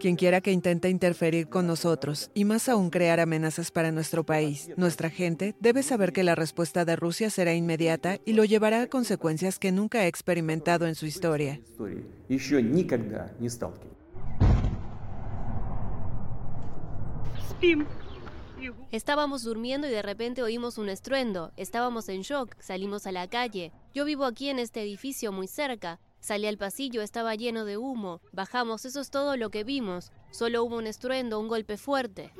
Quien quiera que intente interferir con nosotros y más aún crear amenazas para nuestro país, nuestra gente, debe saber que la respuesta de Rusia será inmediata y lo llevará a consecuencias que nunca ha experimentado en su historia. Estábamos durmiendo y de repente oímos un estruendo. Estábamos en shock, salimos a la calle. Yo vivo aquí en este edificio muy cerca. Salí al pasillo, estaba lleno de humo. Bajamos, eso es todo lo que vimos. Solo hubo un estruendo, un golpe fuerte.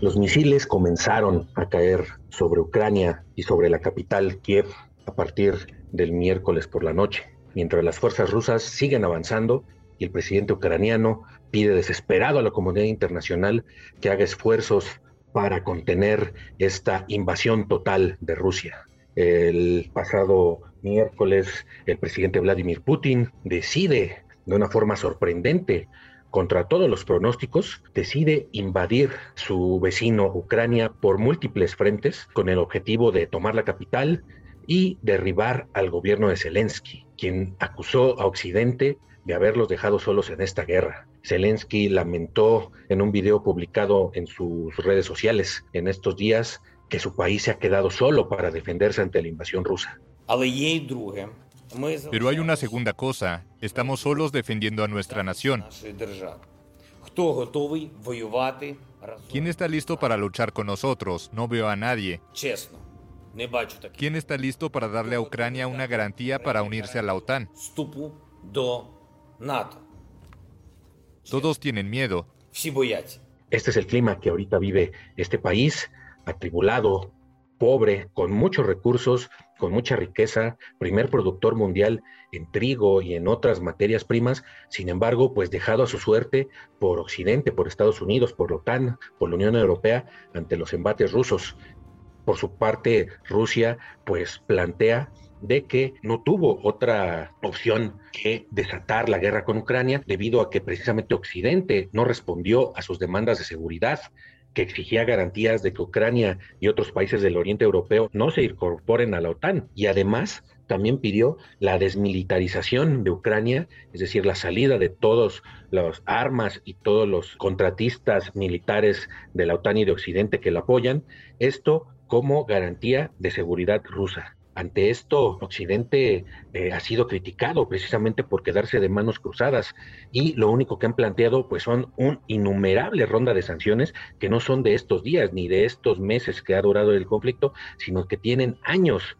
Los misiles comenzaron a caer sobre Ucrania y sobre la capital Kiev a partir del miércoles por la noche mientras las fuerzas rusas siguen avanzando y el presidente ucraniano pide desesperado a la comunidad internacional que haga esfuerzos para contener esta invasión total de Rusia. El pasado miércoles el presidente Vladimir Putin decide de una forma sorprendente contra todos los pronósticos, decide invadir su vecino Ucrania por múltiples frentes con el objetivo de tomar la capital y derribar al gobierno de Zelensky, quien acusó a Occidente de haberlos dejado solos en esta guerra. Zelensky lamentó en un video publicado en sus redes sociales en estos días que su país se ha quedado solo para defenderse ante la invasión rusa. Pero hay una segunda cosa, estamos solos defendiendo a nuestra nación. ¿Quién está listo para luchar con nosotros? No veo a nadie. ¿Quién está listo para darle a Ucrania una garantía para unirse a la OTAN? Todos tienen miedo. Este es el clima que ahorita vive este país, atribulado, pobre, con muchos recursos, con mucha riqueza, primer productor mundial en trigo y en otras materias primas, sin embargo, pues dejado a su suerte por Occidente, por Estados Unidos, por la OTAN, por la Unión Europea, ante los embates rusos. Por su parte, Rusia pues plantea de que no tuvo otra opción que desatar la guerra con Ucrania debido a que precisamente Occidente no respondió a sus demandas de seguridad que exigía garantías de que Ucrania y otros países del Oriente Europeo no se incorporen a la OTAN. Y además también pidió la desmilitarización de Ucrania, es decir, la salida de todas las armas y todos los contratistas militares de la OTAN y de Occidente que la apoyan, esto como garantía de seguridad rusa. Ante esto, Occidente eh, ha sido criticado precisamente por quedarse de manos cruzadas y lo único que han planteado pues son un innumerable ronda de sanciones que no son de estos días ni de estos meses que ha durado el conflicto, sino que tienen años,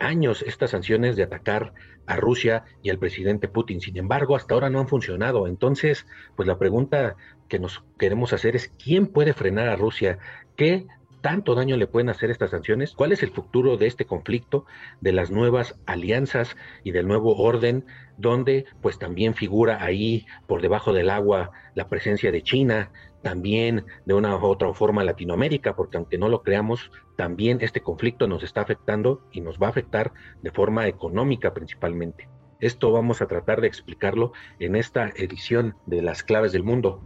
años estas sanciones de atacar a Rusia y al presidente Putin. Sin embargo, hasta ahora no han funcionado. Entonces, pues la pregunta que nos queremos hacer es quién puede frenar a Rusia, qué tanto daño le pueden hacer estas sanciones? ¿Cuál es el futuro de este conflicto, de las nuevas alianzas y del nuevo orden, donde pues también figura ahí por debajo del agua la presencia de China, también de una u otra forma Latinoamérica, porque aunque no lo creamos, también este conflicto nos está afectando y nos va a afectar de forma económica principalmente. Esto vamos a tratar de explicarlo en esta edición de Las Claves del Mundo.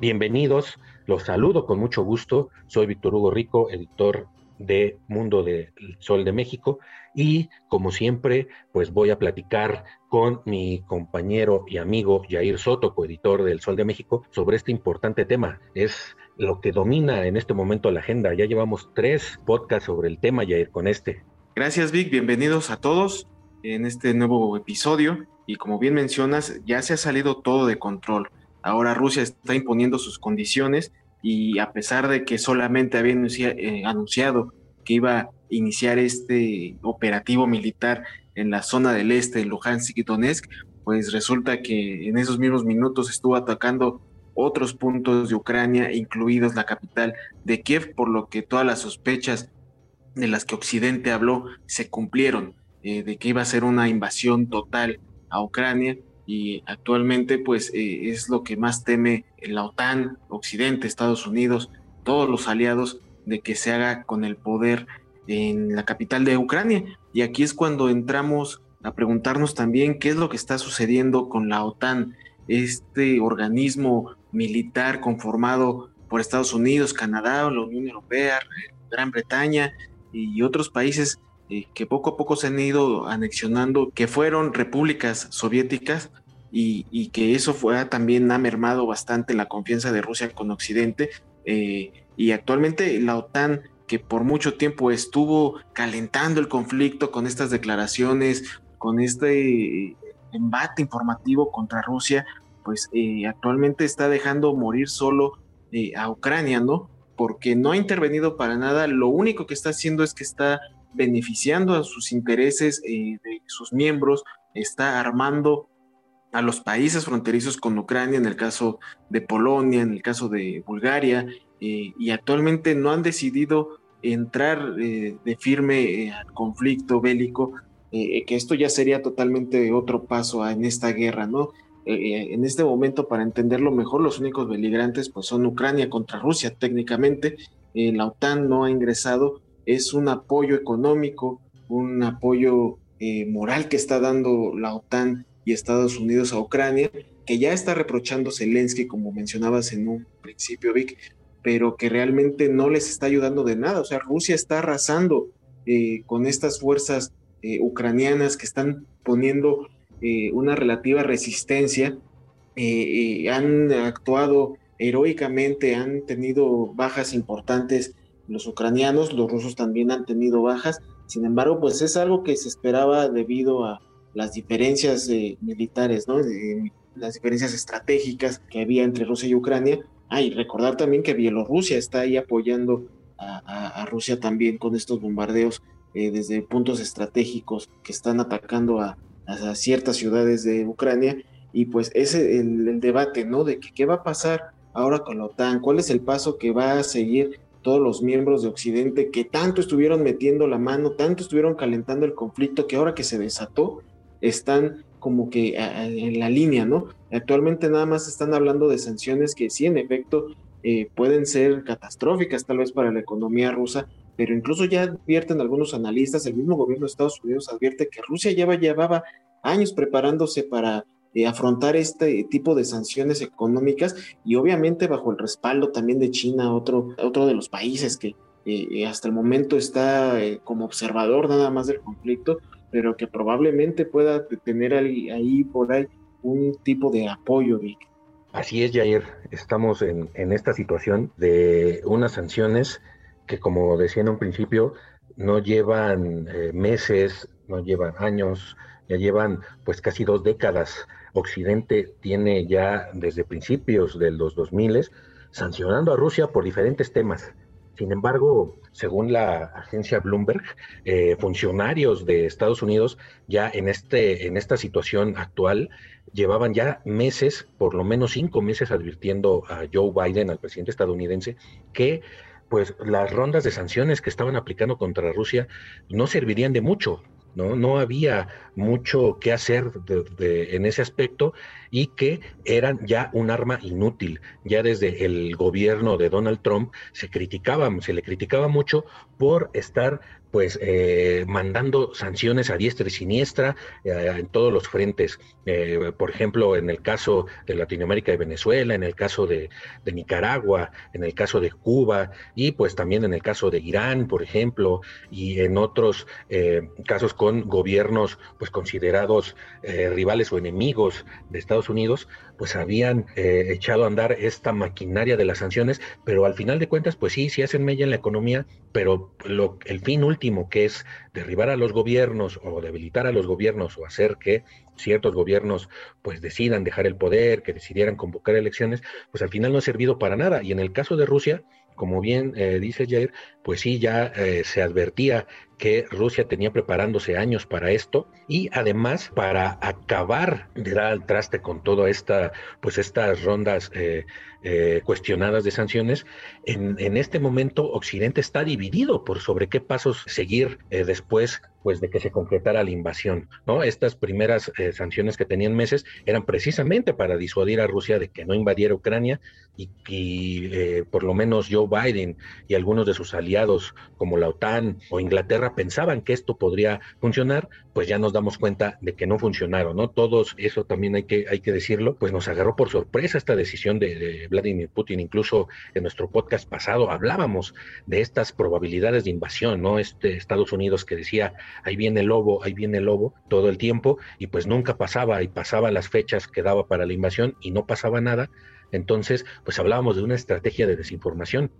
Bienvenidos, los saludo con mucho gusto. Soy Víctor Hugo Rico, editor de Mundo del Sol de México y como siempre, pues voy a platicar con mi compañero y amigo Jair Soto, coeditor del Sol de México, sobre este importante tema. Es lo que domina en este momento la agenda. Ya llevamos tres podcasts sobre el tema, Jair, con este. Gracias, Vic. Bienvenidos a todos en este nuevo episodio. Y como bien mencionas, ya se ha salido todo de control. Ahora Rusia está imponiendo sus condiciones y a pesar de que solamente había eh, anunciado que iba a iniciar este operativo militar en la zona del este, en Luhansk y Donetsk, pues resulta que en esos mismos minutos estuvo atacando otros puntos de Ucrania, incluidos la capital de Kiev, por lo que todas las sospechas de las que Occidente habló se cumplieron, eh, de que iba a ser una invasión total a Ucrania y actualmente pues eh, es lo que más teme la OTAN, Occidente, Estados Unidos, todos los aliados de que se haga con el poder en la capital de Ucrania. Y aquí es cuando entramos a preguntarnos también qué es lo que está sucediendo con la OTAN, este organismo militar conformado por Estados Unidos, Canadá, la Unión Europea, Gran Bretaña y otros países eh, que poco a poco se han ido anexionando, que fueron repúblicas soviéticas y, que eso fue, también ha mermado bastante la confianza de Rusia con Occidente. Eh, y actualmente la OTAN, que por mucho tiempo estuvo calentando el conflicto con estas declaraciones, con este embate informativo contra Rusia, pues eh, actualmente está dejando morir solo a Ucrania, ¿no? Porque no ha intervenido para nada, lo único que está haciendo es que está beneficiando a sus intereses eh, de sus miembros, está armando a los países fronterizos con Ucrania, en el caso de Polonia, en el caso de Bulgaria, eh, y actualmente no han decidido entrar eh, de firme al conflicto bélico, que esto ya sería totalmente otro paso en esta guerra, ¿no? en este momento, para entenderlo mejor, los únicos beligrantes pues son Ucrania contra Rusia técnicamente, la OTAN no ha ingresado es un apoyo económico, un apoyo eh, moral que está dando la OTAN y Estados Unidos a Ucrania, que ya está reprochando Zelensky, como mencionabas en un principio, Vic, pero que realmente no les está ayudando de nada. O sea, Rusia está arrasando eh, con estas fuerzas eh, ucranianas que están poniendo una relativa resistencia, han actuado heroicamente, han tenido bajas importantes los ucranianos, los rusos también han tenido bajas, sin embargo, pues es algo que se esperaba debido a las diferencias eh, militares, ¿no? las diferencias estratégicas que había entre Rusia y Ucrania. Ah, y recordar también que Bielorrusia está ahí apoyando a, Rusia también con estos bombardeos eh, desde puntos estratégicos que están atacando a, ciertas ciudades de Ucrania. Y pues ese el, debate, ¿no? De que qué va a pasar ahora con la OTAN, cuál es el paso que va a seguir todos los miembros de Occidente que tanto estuvieron metiendo la mano, tanto estuvieron calentando el conflicto, que ahora que se desató, están como que en la línea, ¿no? Actualmente nada más están hablando de sanciones que sí, en efecto, eh, pueden ser catastróficas tal vez para la economía rusa, pero incluso ya advierten algunos analistas, el mismo gobierno de Estados Unidos advierte que Rusia lleva, llevaba años preparándose para afrontar este tipo de sanciones económicas y obviamente bajo el respaldo también de China, otro, otro de los países que eh, hasta el momento está eh, como observador nada más del conflicto, pero que probablemente pueda tener ahí, ahí por ahí un tipo de apoyo, Vic. Así es, Jair. Estamos en, en esta situación de unas sanciones que, como decía en un principio, no llevan eh, meses, no llevan años, ya llevan pues casi dos décadas Occidente tiene ya desde principios de los 2000 sancionando a Rusia por diferentes temas. Sin embargo, según la agencia Bloomberg, eh, funcionarios de Estados Unidos ya en, este, en esta situación actual llevaban ya meses, por lo menos cinco meses, advirtiendo a Joe Biden, al presidente estadounidense, que pues las rondas de sanciones que estaban aplicando contra Rusia no servirían de mucho, ¿no? No había mucho que hacer en ese aspecto y que eran ya un arma inútil. Ya desde el gobierno de Donald Trump se criticaba, se le criticaba mucho por estar pues eh, mandando sanciones a diestra y siniestra eh, en todos los frentes. Eh, por ejemplo, en el caso de Latinoamérica y Venezuela, en el caso de, Nicaragua, en el caso de Cuba y pues también en el caso de Irán, por ejemplo, y en otros casos con gobiernos pues considerados rivales o enemigos de Estados Unidos, pues habían echado a andar esta maquinaria de las sanciones, pero al final de cuentas, pues sí, sí hacen mella en la economía, pero lo, el fin último que es derribar a los gobiernos o debilitar a los gobiernos o hacer que ciertos gobiernos pues decidan dejar el poder, que decidieran convocar elecciones, pues al final no ha servido para nada. Y en el caso de Rusia, como bien eh, dice Jair, pues sí, ya eh, se advertía que Rusia tenía preparándose años para esto y además para acabar de dar al traste con toda esta pues estas rondas eh, eh, cuestionadas de sanciones, en, este momento Occidente está dividido por sobre qué pasos seguir eh, después pues de que se concretara la invasión, ¿no? Estas primeras sanciones que tenían meses eran precisamente para disuadir a Rusia de que no invadiera Ucrania y, eh, por lo menos Joe Biden y algunos de sus aliados como la OTAN o Inglaterra pensaban que esto podría funcionar, pues ya nos damos cuenta de que no funcionaron, ¿no? Todos, eso también hay que, hay que decirlo, pues nos agarró por sorpresa esta decisión de, Vladimir Putin, incluso en nuestro podcast pasado hablábamos de estas probabilidades de invasión, ¿no? Este Estados Unidos que decía ahí viene el lobo, ahí viene el lobo todo el tiempo y pues nunca pasaba y pasaba las fechas que daba para la invasión y no pasaba nada. Entonces, pues hablábamos de una estrategia de desinformación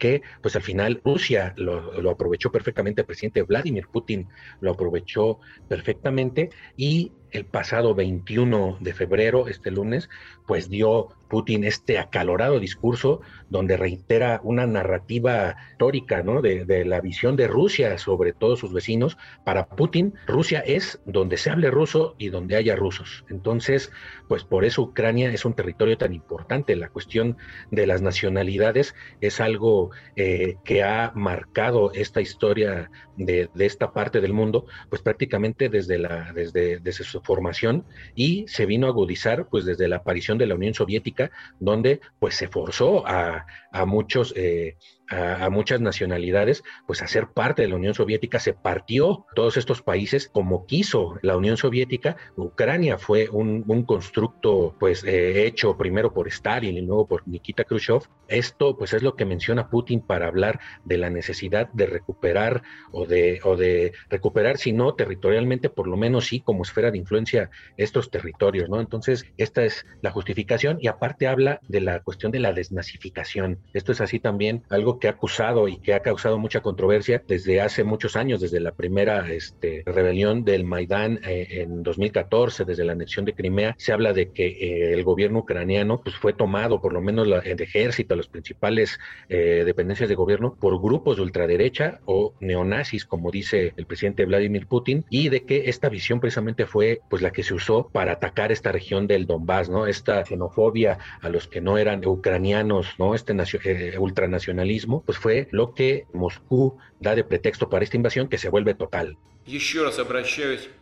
que pues al final Rusia lo, lo, aprovechó perfectamente, el presidente Vladimir Putin lo aprovechó perfectamente y el pasado 21 de febrero, este lunes, pues dio Putin este acalorado discurso donde reitera una narrativa histórica, ¿no? De, la visión de Rusia sobre todos sus vecinos. Para Putin, Rusia es donde se hable ruso y donde haya rusos. Entonces, pues por eso Ucrania es un territorio tan importante. La cuestión de las nacionalidades es algo eh, que ha marcado esta historia de, de, esta parte del mundo, pues prácticamente desde, la, desde, desde su formación y se vino a agudizar pues desde la aparición de la Unión Soviética, donde pues se forzó a, a muchos eh, a, muchas nacionalidades, pues a ser parte de la Unión Soviética, se partió todos estos países como quiso la Unión Soviética. Ucrania fue un, un constructo, pues, eh, hecho primero por Stalin y luego por Nikita Khrushchev. Esto, pues, es lo que menciona Putin para hablar de la necesidad de recuperar o de, o de recuperar, si no territorialmente, por lo menos sí como esfera de influencia estos territorios, ¿no? Entonces, esta es la justificación y aparte habla de la cuestión de la desnazificación. Esto es así también algo que ha acusado y que ha causado mucha controversia desde hace muchos años, desde la primera este, rebelión del Maidán eh, en 2014, desde la anexión de Crimea, se habla de que eh, el gobierno ucraniano pues, fue tomado, por lo menos la, el ejército, las principales eh, dependencias de gobierno, por grupos de ultraderecha o neonazis, como dice el presidente Vladimir Putin, y de que esta visión precisamente fue pues la que se usó para atacar esta región del Donbass, ¿no? Esta xenofobia a los que no eran ucranianos, ¿no? Este ultranacionalismo pues fue lo que Moscú da de pretexto para esta invasión que se vuelve total.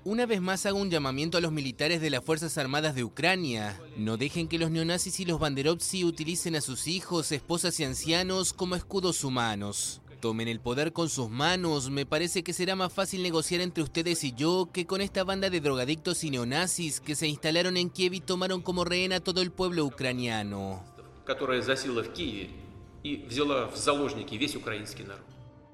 Una vez más hago un llamamiento a los militares de las Fuerzas Armadas de Ucrania. No dejen que los neonazis y los banderovtsi utilicen a sus hijos, esposas y ancianos como escudos humanos. Tomen el poder con sus manos. Me parece que será más fácil negociar entre ustedes y yo que con esta banda de drogadictos y neonazis que se instalaron en Kiev y tomaron como rehén a todo el pueblo ucraniano и взяла в заложники весь украинский народ.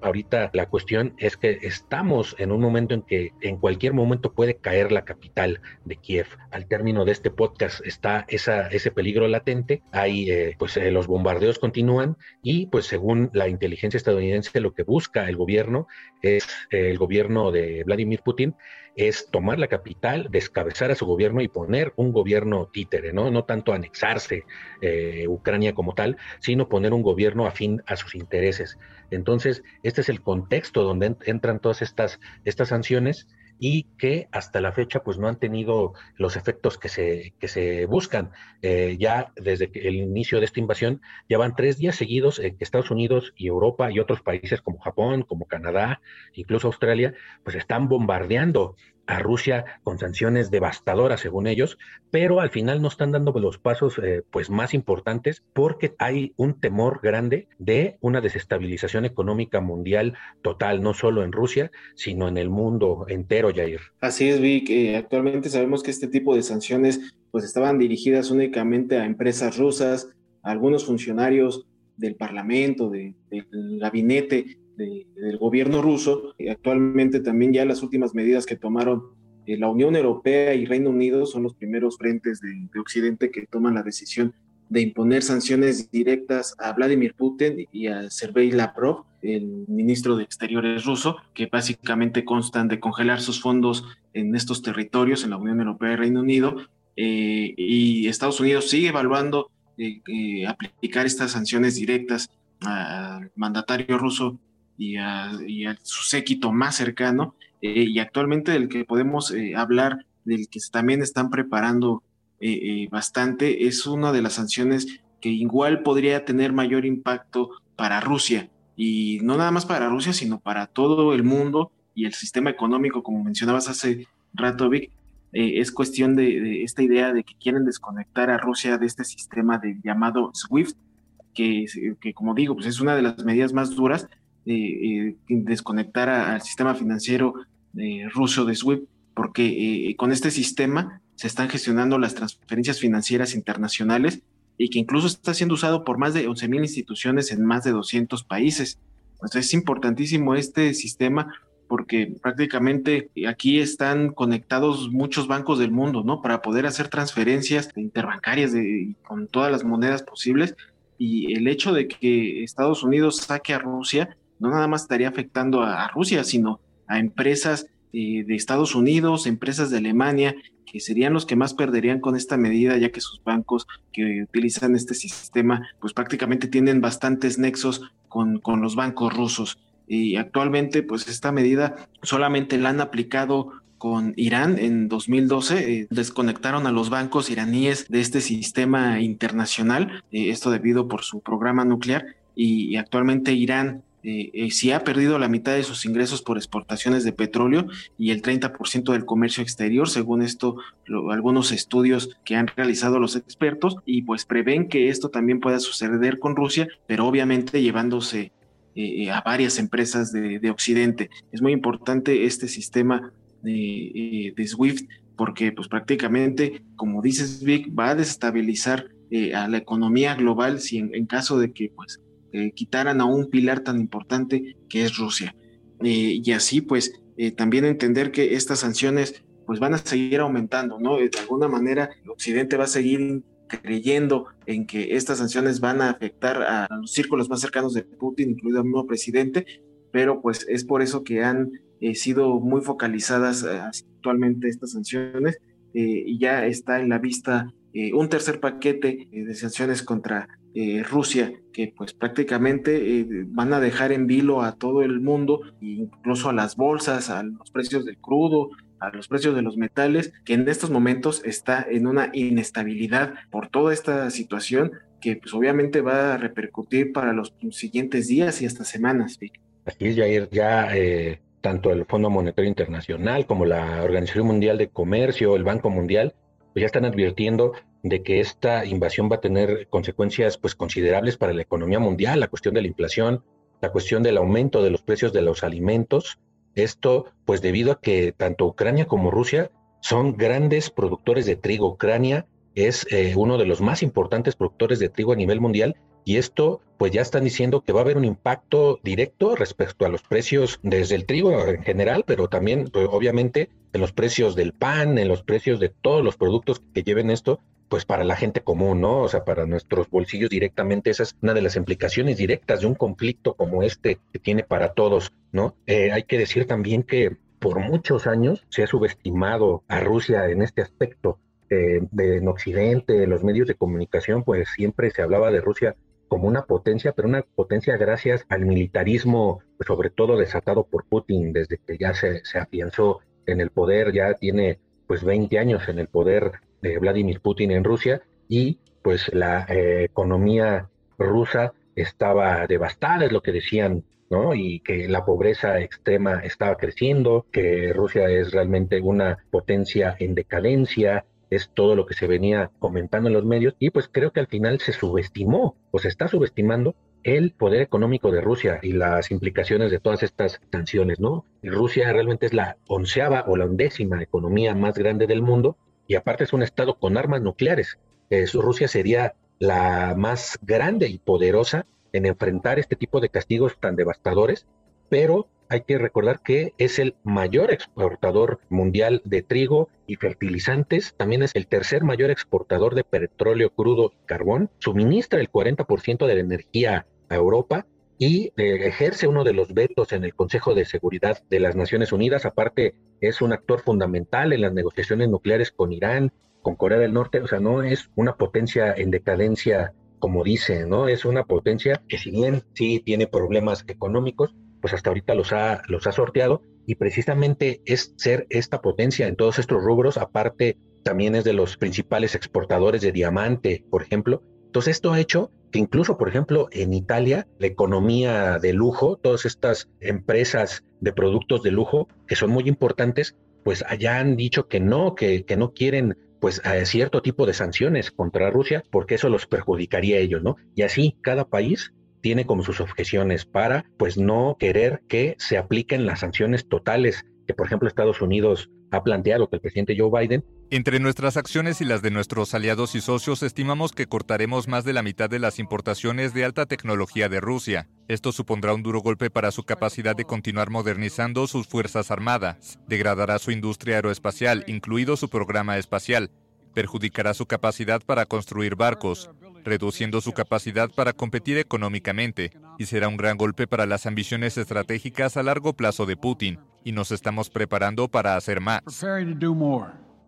Ahorita la cuestión es que estamos en un momento en que en cualquier momento puede caer la capital de Kiev. Al término de este podcast está esa, ese peligro latente. Ahí eh, pues eh, los bombardeos continúan y pues según la inteligencia estadounidense lo que busca el gobierno es eh, el gobierno de Vladimir Putin es tomar la capital, descabezar a su gobierno y poner un gobierno títere, ¿no? No tanto anexarse eh, Ucrania como tal, sino poner un gobierno afín a sus intereses. Entonces, este es el contexto donde entran todas estas, estas sanciones y que hasta la fecha pues no han tenido los efectos que se, que se buscan. Eh, ya desde el inicio de esta invasión, ya van tres días seguidos en que Estados Unidos y Europa y otros países como Japón, como Canadá, incluso Australia, pues están bombardeando a Rusia con sanciones devastadoras según ellos, pero al final no están dando los pasos eh, pues más importantes porque hay un temor grande de una desestabilización económica mundial total, no solo en Rusia, sino en el mundo entero, Jair. Así es, Vic. Eh, actualmente sabemos que este tipo de sanciones pues estaban dirigidas únicamente a empresas rusas, a algunos funcionarios del Parlamento, de, del gabinete de, del gobierno ruso. Actualmente también ya las últimas medidas que tomaron eh, la Unión Europea y Reino Unido son los primeros frentes de, de, Occidente que toman la decisión de imponer sanciones directas a Vladimir Putin y a Sergei Lavrov, el ministro de Exteriores ruso, que básicamente constan de congelar sus fondos en estos territorios, en la Unión Europea y Reino Unido, eh, y Estados Unidos sigue evaluando eh, aplicar estas sanciones directas al mandatario ruso y a, y a su séquito más cercano, eh, y actualmente del que podemos eh, hablar, del que también están preparando bastante, es una de las sanciones que igual podría tener mayor impacto para Rusia. Y no nada más para Rusia, sino para todo el mundo y el sistema económico, como mencionabas hace rato, Vic, eh, es cuestión de, esta idea de que quieren desconectar a Rusia de este sistema de llamado SWIFT, que, que como digo, pues es una de las medidas más duras, eh, desconectar al sistema financiero eh, ruso de SWIFT, porque con este sistema se están gestionando las transferencias financieras internacionales y que incluso está siendo usado por más de 11.000 instituciones en más de 200 países. Entonces es importantísimo este sistema porque prácticamente aquí están conectados muchos bancos del mundo, ¿no? Para poder hacer transferencias interbancarias de, con todas las monedas posibles. Y el hecho de que Estados Unidos saque a Rusia no nada más estaría afectando a, Rusia, sino a empresas eh, de Estados Unidos, empresas de Alemania, que serían los que más perderían con esta medida, ya que sus bancos que utilizan este sistema, pues prácticamente tienen bastantes nexos con, con los bancos rusos. Y actualmente pues esta medida solamente la han aplicado con Irán en 2012 eh, desconectaron a los bancos iraníes de este sistema internacional, eh, esto debido por su programa nuclear y, actualmente Irán eh, sí ha perdido la mitad de sus ingresos por exportaciones de petróleo y el 30% del comercio exterior, según esto algunos estudios que han realizado los expertos y pues prevén que esto también pueda suceder con Rusia, pero obviamente llevándose eh, a varias empresas de, Occidente. Es muy importante este sistema de, eh, SWIFT porque pues prácticamente, como dices Vic, va a desestabilizar eh, a la economía global si en, caso de que pues quitaran a un pilar tan importante que es Rusia. y así pues también entender que estas sanciones pues van a seguir aumentando, ¿no? De alguna manera Occidente va a seguir creyendo en que estas sanciones van a afectar a los círculos más cercanos de Putin, incluido al nuevo presidente, pero pues es por eso que han eh, sido muy focalizadas eh, actualmente estas sanciones eh, y ya está en la vista un tercer paquete de sanciones contra Rusia que pues prácticamente van a dejar en vilo a todo el mundo, incluso a las bolsas, a los precios del crudo, a los precios de los metales, que en estos momentos está en una inestabilidad por toda esta situación que pues obviamente va a repercutir para los siguientes días y hasta semanas. Así es, ya eh, tanto el Fondo Monetario Internacional como la Organización Mundial de Comercio, el Banco Mundial, pues ya están advirtiendo de que esta invasión va a tener consecuencias pues considerables para la economía mundial, la cuestión de la inflación, la cuestión del aumento de los precios de los alimentos, esto, pues debido a que tanto Ucrania como Rusia son grandes productores de trigo. Ucrania es eh, uno de los más importantes productores de trigo a nivel mundial y esto, pues ya están diciendo que va a haber un impacto directo respecto a los precios desde el trigo en general, pero también, pues, obviamente, en los precios del pan, en los precios de todos los productos que lleven esto, pues para la gente común, ¿no? O sea, para nuestros bolsillos directamente, esa es una de las implicaciones directas de un conflicto como este que tiene para todos, ¿no? Eh, hay que decir también que por muchos años se ha subestimado a Rusia en este aspecto. Eh, en Occidente, en los medios de comunicación, pues siempre se hablaba de Rusia como una potencia, pero una potencia gracias al militarismo, sobre todo desatado por Putin desde que ya se, se afianzó en el poder, ya tiene pues 20 años en el poder de Vladimir Putin en Rusia y pues la eh, economía rusa estaba devastada, es lo que decían, ¿no? Y que la pobreza extrema estaba creciendo, que Rusia es realmente una potencia en decadencia, es todo lo que se venía comentando en los medios y pues creo que al final se subestimó o se está subestimando el poder económico de Rusia y las implicaciones de todas estas sanciones, ¿no? Rusia realmente es la onceava o la undécima economía más grande del mundo y aparte es un estado con armas nucleares. Rusia sería la más grande y poderosa en enfrentar este tipo de castigos tan devastadores, pero hay que recordar que es el mayor exportador mundial de trigo y fertilizantes, también es el tercer mayor exportador de petróleo crudo y carbón, suministra el 40% de la energía a Europa y eh, ejerce uno de los vetos en el Consejo de Seguridad de las Naciones Unidas. Aparte, es un actor fundamental en las negociaciones nucleares con Irán, con Corea del Norte. O sea, no es una potencia en decadencia, como dice, ¿no? Es una potencia que si bien sí tiene problemas económicos, pues hasta ahorita los ha, los ha sorteado y precisamente es ser esta potencia en todos estos rubros, aparte también es de los principales exportadores de diamante, por ejemplo. Entonces esto ha hecho que incluso, por ejemplo, en Italia, la economía de lujo, todas estas empresas de productos de lujo que son muy importantes, pues hayan dicho que no, que, que no quieren pues cierto tipo de sanciones contra Rusia porque eso los perjudicaría a ellos, ¿no? Y así cada país tiene como sus objeciones para pues no querer que se apliquen las sanciones totales que por ejemplo Estados Unidos ha planteado que el presidente Joe Biden. Entre nuestras acciones y las de nuestros aliados y socios estimamos que cortaremos más de la mitad de las importaciones de alta tecnología de Rusia. Esto supondrá un duro golpe para su capacidad de continuar modernizando sus fuerzas armadas, degradará su industria aeroespacial, incluido su programa espacial, perjudicará su capacidad para construir barcos, reduciendo su capacidad para competir económicamente, y será un gran golpe para las ambiciones estratégicas a largo plazo de Putin, y nos estamos preparando para hacer más.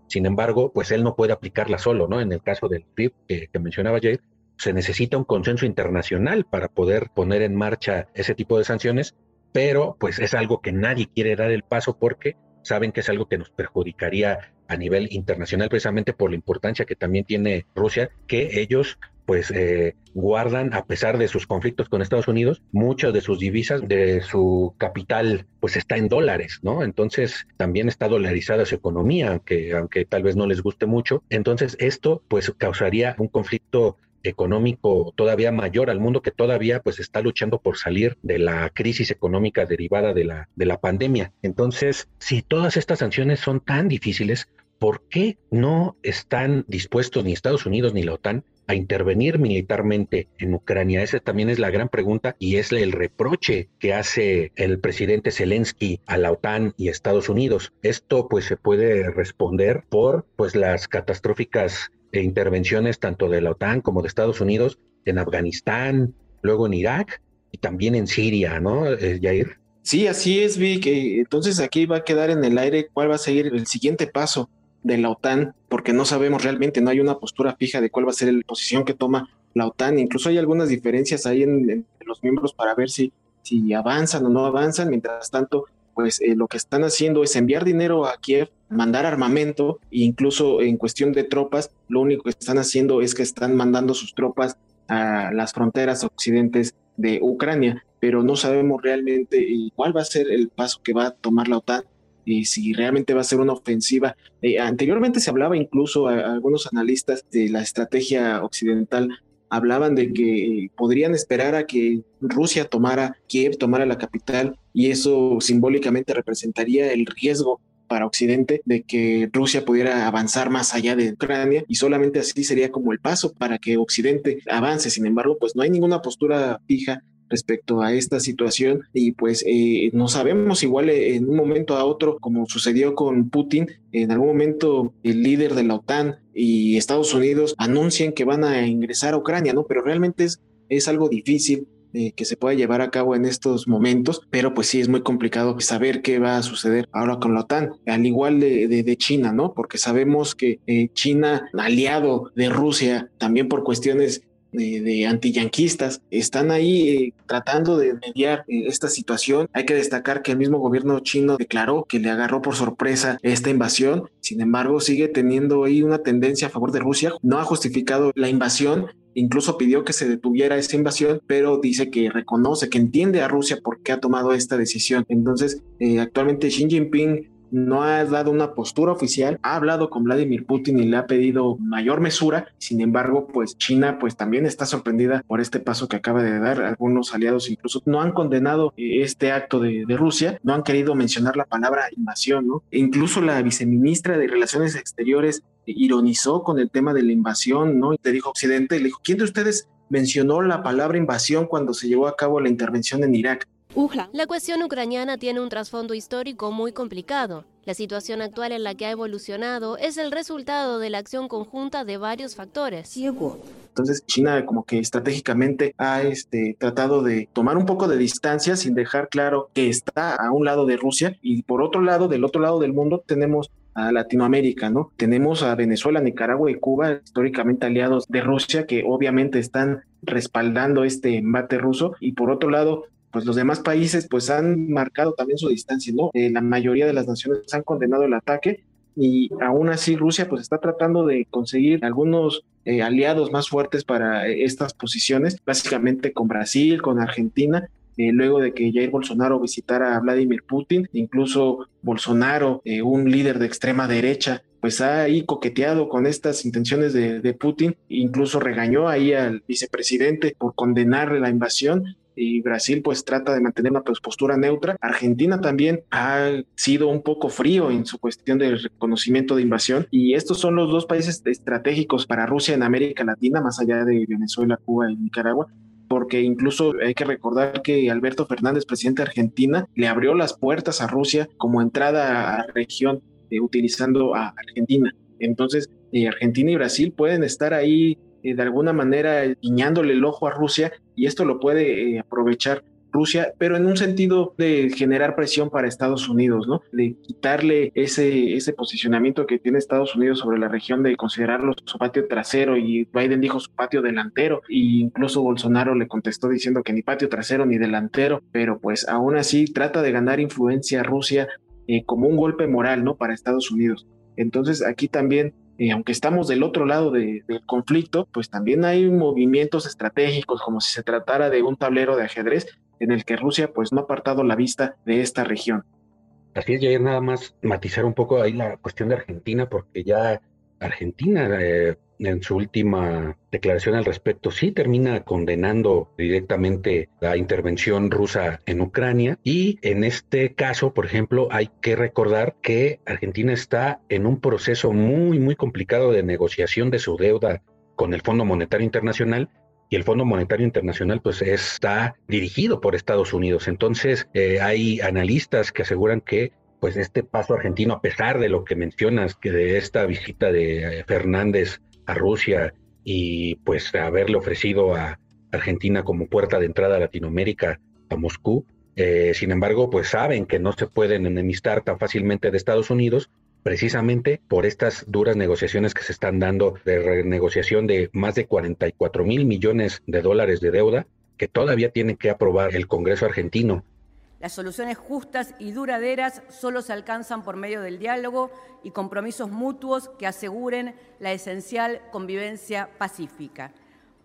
Sin embargo, pues él no puede aplicarla solo, ¿no? En el caso del PIB que, que mencionaba Jair, se necesita un consenso internacional para poder poner en marcha ese tipo de sanciones, pero pues es algo que nadie quiere dar el paso porque saben que es algo que nos perjudicaría a nivel internacional precisamente por la importancia que también tiene Rusia, que ellos pues eh, guardan, a pesar de sus conflictos con Estados Unidos, muchas de sus divisas, de su capital, pues está en dólares, ¿no? Entonces también está dolarizada su economía, aunque, aunque tal vez no les guste mucho. Entonces esto pues causaría un conflicto económico todavía mayor al mundo que todavía pues está luchando por salir de la crisis económica derivada de la, de la pandemia. Entonces, si todas estas sanciones son tan difíciles, ¿por qué no están dispuestos ni Estados Unidos ni la OTAN a intervenir militarmente en Ucrania? Esa también es la gran pregunta y es el reproche que hace el presidente Zelensky a la OTAN y Estados Unidos. Esto pues se puede responder por pues las catastróficas e intervenciones tanto de la OTAN como de Estados Unidos en Afganistán, luego en Irak y también en Siria, ¿no, eh, Jair? Sí, así es, Vic. Entonces aquí va a quedar en el aire cuál va a ser el siguiente paso de la OTAN, porque no sabemos realmente, no hay una postura fija de cuál va a ser la posición que toma la OTAN. Incluso hay algunas diferencias ahí en, los miembros para ver si, si avanzan o no avanzan. Mientras tanto, pues eh, lo que están haciendo es enviar dinero a Kiev, mandar armamento e incluso en cuestión de tropas, lo único que están haciendo es que están mandando sus tropas a las fronteras occidentes de Ucrania, pero no sabemos realmente eh, cuál va a ser el paso que va a tomar la OTAN y si realmente va a ser una ofensiva. Eh, anteriormente se hablaba incluso algunos analistas de la estrategia occidental hablaban de que podrían esperar a que Rusia tomara Kiev, tomara la capital, y eso simbólicamente representaría el riesgo para Occidente de que Rusia pudiera avanzar más allá de Ucrania y solamente así sería como el paso para que Occidente avance. Sin embargo, pues no hay ninguna postura fija respecto a esta situación y pues eh, no sabemos igual eh, en un momento a otro como sucedió con Putin en algún momento el líder de la OTAN y Estados Unidos anuncian que van a ingresar a Ucrania no pero realmente es, es algo difícil eh, que se pueda llevar a cabo en estos momentos, pero pues sí es muy complicado saber qué va a suceder ahora con la OTAN, al igual de, de, China, ¿no? Porque sabemos que China, aliado de Rusia, también por cuestiones de, antiyanquistas están ahí eh, tratando de mediar eh, esta situación. Hay que destacar que el mismo gobierno chino declaró que le agarró por sorpresa esta invasión. Sin embargo, sigue teniendo ahí una tendencia a favor de Rusia. No ha justificado la invasión, incluso pidió que se detuviera esa invasión, pero dice que reconoce, que entiende a Rusia por qué ha tomado esta decisión. Entonces, eh, actualmente Xi Jinping no ha dado una postura oficial, ha hablado con Vladimir Putin y le ha pedido mayor mesura, sin embargo, pues China pues también está sorprendida por este paso que acaba de dar, algunos aliados incluso no han condenado eh, este acto de, Rusia, no han querido mencionar la palabra invasión, ¿no? E incluso la viceministra de Relaciones Exteriores ironizó con el tema de la invasión, ¿no? Y te dijo Occidente, le dijo, ¿quién de ustedes mencionó la palabra invasión cuando se llevó a cabo la intervención en Irak? La cuestión ucraniana tiene un trasfondo histórico muy complicado. La situación actual en la que ha evolucionado es el resultado de la acción conjunta de varios factores. Entonces China como que estratégicamente ha este, tratado de tomar un poco de distancia sin dejar claro que está a un lado de Rusia y por otro lado, del otro lado del mundo tenemos a Latinoamérica, ¿no? Tenemos a Venezuela, Nicaragua y Cuba, históricamente aliados de Rusia, que obviamente están respaldando este embate ruso. Y por otro lado, pues los demás países pues han marcado también su distancia, ¿no? Eh, la mayoría de las naciones han condenado el ataque y aún así Rusia pues está tratando de conseguir algunos eh, aliados más fuertes para eh, estas posiciones, básicamente con Brasil, con Argentina, eh, luego de que Jair Bolsonaro visitara a Vladimir Putin, incluso Bolsonaro, un líder de extrema derecha, pues ha ahí coqueteado con estas intenciones de, de, Putin, incluso regañó ahí al vicepresidente por condenar la invasión y Brasil pues trata de mantener una pues, postura neutra. Argentina también ha sido un poco frío en su cuestión del reconocimiento de invasión y estos son los dos países estratégicos para Rusia en América Latina, más allá de Venezuela, Cuba y Nicaragua porque incluso hay que recordar que Alberto Fernández, presidente de Argentina, le abrió las puertas a Rusia como entrada a la región eh, utilizando a Argentina. Entonces, eh, Argentina y Brasil pueden estar ahí eh, de alguna manera guiñándole el ojo a Rusia y esto lo puede eh, aprovechar Rusia, pero en un sentido de generar presión para Estados Unidos, ¿no? De quitarle ese, ese posicionamiento que tiene Estados Unidos sobre la región de considerarlo su patio trasero y Biden dijo su patio delantero e incluso Bolsonaro le contestó diciendo que ni patio trasero ni delantero, pero pues aún así trata de ganar influencia a Rusia eh, como un golpe moral, ¿no? Para Estados Unidos. Entonces aquí también y aunque estamos del otro lado del conflicto, pues también hay movimientos estratégicos, como si se tratara de un tablero de ajedrez en el que Rusia pues no ha apartado la vista de esta región. Así es, Jair, nada más matizar un poco ahí la cuestión de Argentina, porque ya Argentina eh, en su última declaración al respecto sí termina condenando directamente la intervención rusa en Ucrania y en este caso, por ejemplo, hay que recordar que Argentina está en un proceso muy, muy complicado de negociación de su deuda con el Fondo Monetario Internacional y el Fondo Monetario Internacional pues está dirigido por Estados Unidos. Entonces eh, hay analistas que aseguran que pues este paso argentino, a pesar de lo que mencionas, que de esta visita de eh, Fernández a Rusia y pues haberle ofrecido a Argentina como puerta de entrada a Latinoamérica, a Moscú. Eh, sin embargo, pues saben que no se pueden enemistar tan fácilmente de Estados Unidos, precisamente por estas duras negociaciones que se están dando de renegociación de más de 44 mil millones de dólares de deuda que todavía tiene que aprobar el Congreso argentino las soluciones justas y duraderas solo se alcanzan por medio del diálogo y compromisos mutuos que aseguren la esencial convivencia pacífica.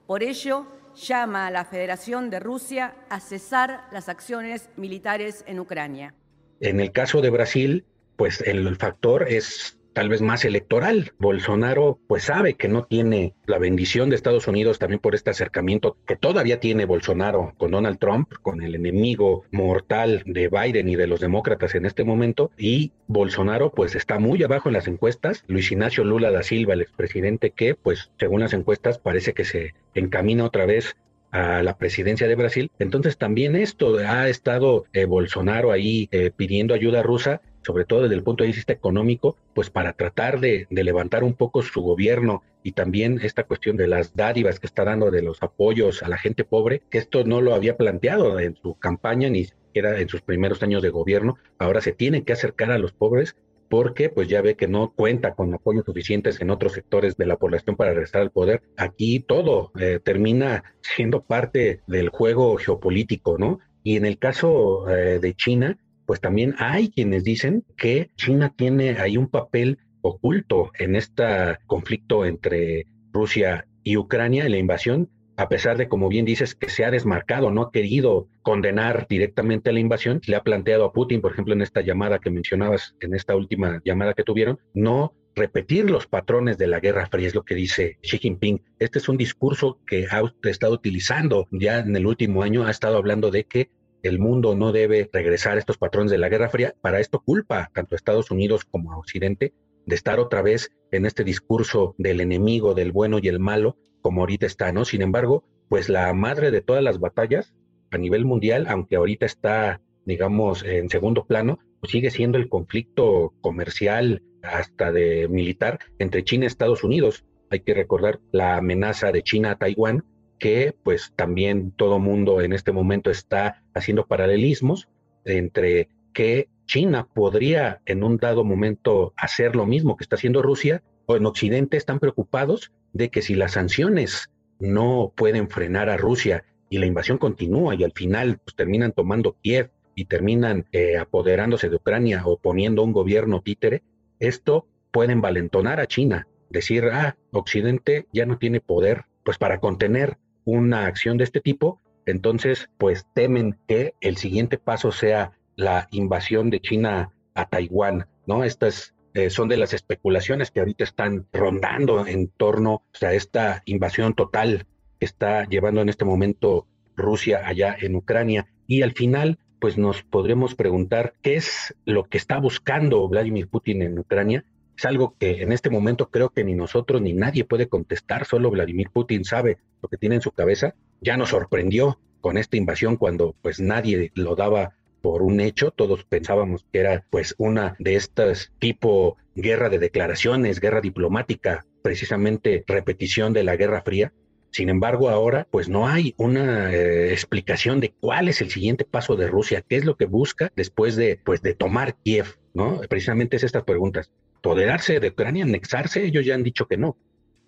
Por ello, llama a la Federación de Rusia a cesar las acciones militares en Ucrania. En el caso de Brasil, pues el factor es tal vez más electoral. Bolsonaro pues sabe que no tiene la bendición de Estados Unidos también por este acercamiento que todavía tiene Bolsonaro con Donald Trump, con el enemigo mortal de Biden y de los demócratas en este momento. Y Bolsonaro pues está muy abajo en las encuestas. Luis Ignacio Lula da Silva, el expresidente que pues según las encuestas parece que se encamina otra vez a la presidencia de Brasil. Entonces también esto ha estado eh, Bolsonaro ahí eh, pidiendo ayuda rusa sobre todo desde el punto de vista económico, pues para tratar de, levantar un poco su gobierno y también esta cuestión de las dádivas que está dando de los apoyos a la gente pobre, que esto no lo había planteado en su campaña ni siquiera en sus primeros años de gobierno, ahora se tiene que acercar a los pobres porque pues ya ve que no cuenta con apoyos suficientes en otros sectores de la población para regresar al poder. Aquí todo eh, termina siendo parte del juego geopolítico, ¿no? Y en el caso eh, de China, pues también hay quienes dicen que China tiene ahí un papel oculto en este conflicto entre Rusia y Ucrania, en la invasión, a pesar de, como bien dices, que se ha desmarcado, no ha querido condenar directamente la invasión, le ha planteado a Putin, por ejemplo, en esta llamada que mencionabas, en esta última llamada que tuvieron, no repetir los patrones de la Guerra Fría, es lo que dice Xi Jinping. Este es un discurso que ha estado utilizando ya en el último año, ha estado hablando de que el mundo no debe regresar a estos patrones de la Guerra Fría. Para esto culpa tanto a Estados Unidos como Occidente de estar otra vez en este discurso del enemigo, del bueno y el malo, como ahorita está, ¿no? Sin embargo, pues la madre de todas las batallas a nivel mundial, aunque ahorita está, digamos, en segundo plano, pues sigue siendo el conflicto comercial hasta de militar entre China y Estados Unidos. Hay que recordar la amenaza de China a Taiwán, que pues también todo mundo en este momento está haciendo paralelismos entre que China podría en un dado momento hacer lo mismo que está haciendo Rusia, o en Occidente están preocupados de que si las sanciones no pueden frenar a Rusia y la invasión continúa y al final pues, terminan tomando Kiev y terminan eh, apoderándose de Ucrania o poniendo un gobierno títere, esto pueden valentonar a China, decir, ah, Occidente ya no tiene poder, pues para contener una acción de este tipo, entonces pues temen que el siguiente paso sea la invasión de China a Taiwán, ¿no? Estas eh, son de las especulaciones que ahorita están rondando en torno a esta invasión total que está llevando en este momento Rusia allá en Ucrania. Y al final, pues nos podremos preguntar qué es lo que está buscando Vladimir Putin en Ucrania. Es algo que en este momento creo que ni nosotros ni nadie puede contestar, solo Vladimir Putin sabe lo que tiene en su cabeza. Ya nos sorprendió con esta invasión cuando pues nadie lo daba por un hecho, todos pensábamos que era pues una de estas tipo guerra de declaraciones, guerra diplomática, precisamente repetición de la Guerra Fría. Sin embargo, ahora pues no hay una eh, explicación de cuál es el siguiente paso de Rusia, qué es lo que busca después de pues de tomar Kiev, ¿no? Precisamente es estas preguntas. ¿Tolerarse de Ucrania, anexarse? Ellos ya han dicho que no,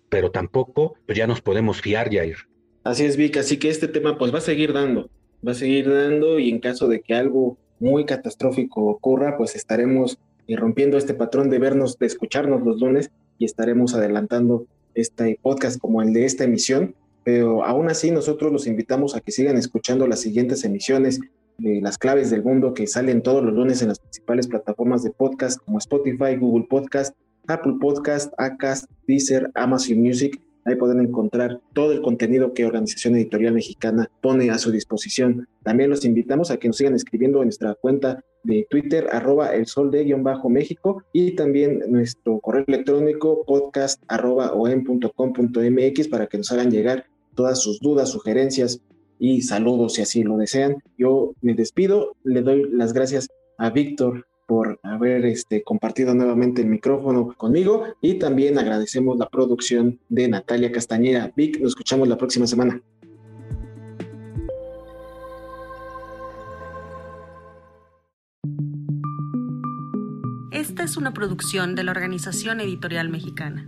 pero tampoco pues ya nos podemos fiar, Jair. Así es, Vic, así que este tema pues va a seguir dando va a seguir dando y en caso de que algo muy catastrófico ocurra, pues estaremos rompiendo este patrón de vernos, de escucharnos los lunes y estaremos adelantando este podcast como el de esta emisión. Pero aún así nosotros los invitamos a que sigan escuchando las siguientes emisiones las claves del mundo que salen todos los lunes en las principales plataformas de podcast como Spotify, Google Podcast, Apple Podcast, Acast, Deezer, Amazon Music Ahí pueden encontrar todo el contenido que Organización Editorial Mexicana pone a su disposición. También los invitamos a que nos sigan escribiendo en nuestra cuenta de Twitter, arroba el sol de guion bajo México, y también nuestro correo electrónico podcast arroba mx para que nos hagan llegar todas sus dudas, sugerencias y saludos si así lo desean. Yo me despido, le doy las gracias a Víctor por haber este, compartido nuevamente el micrófono conmigo y también agradecemos la producción de Natalia Castañeda. Vic, nos escuchamos la próxima semana. Esta es una producción de la Organización Editorial Mexicana.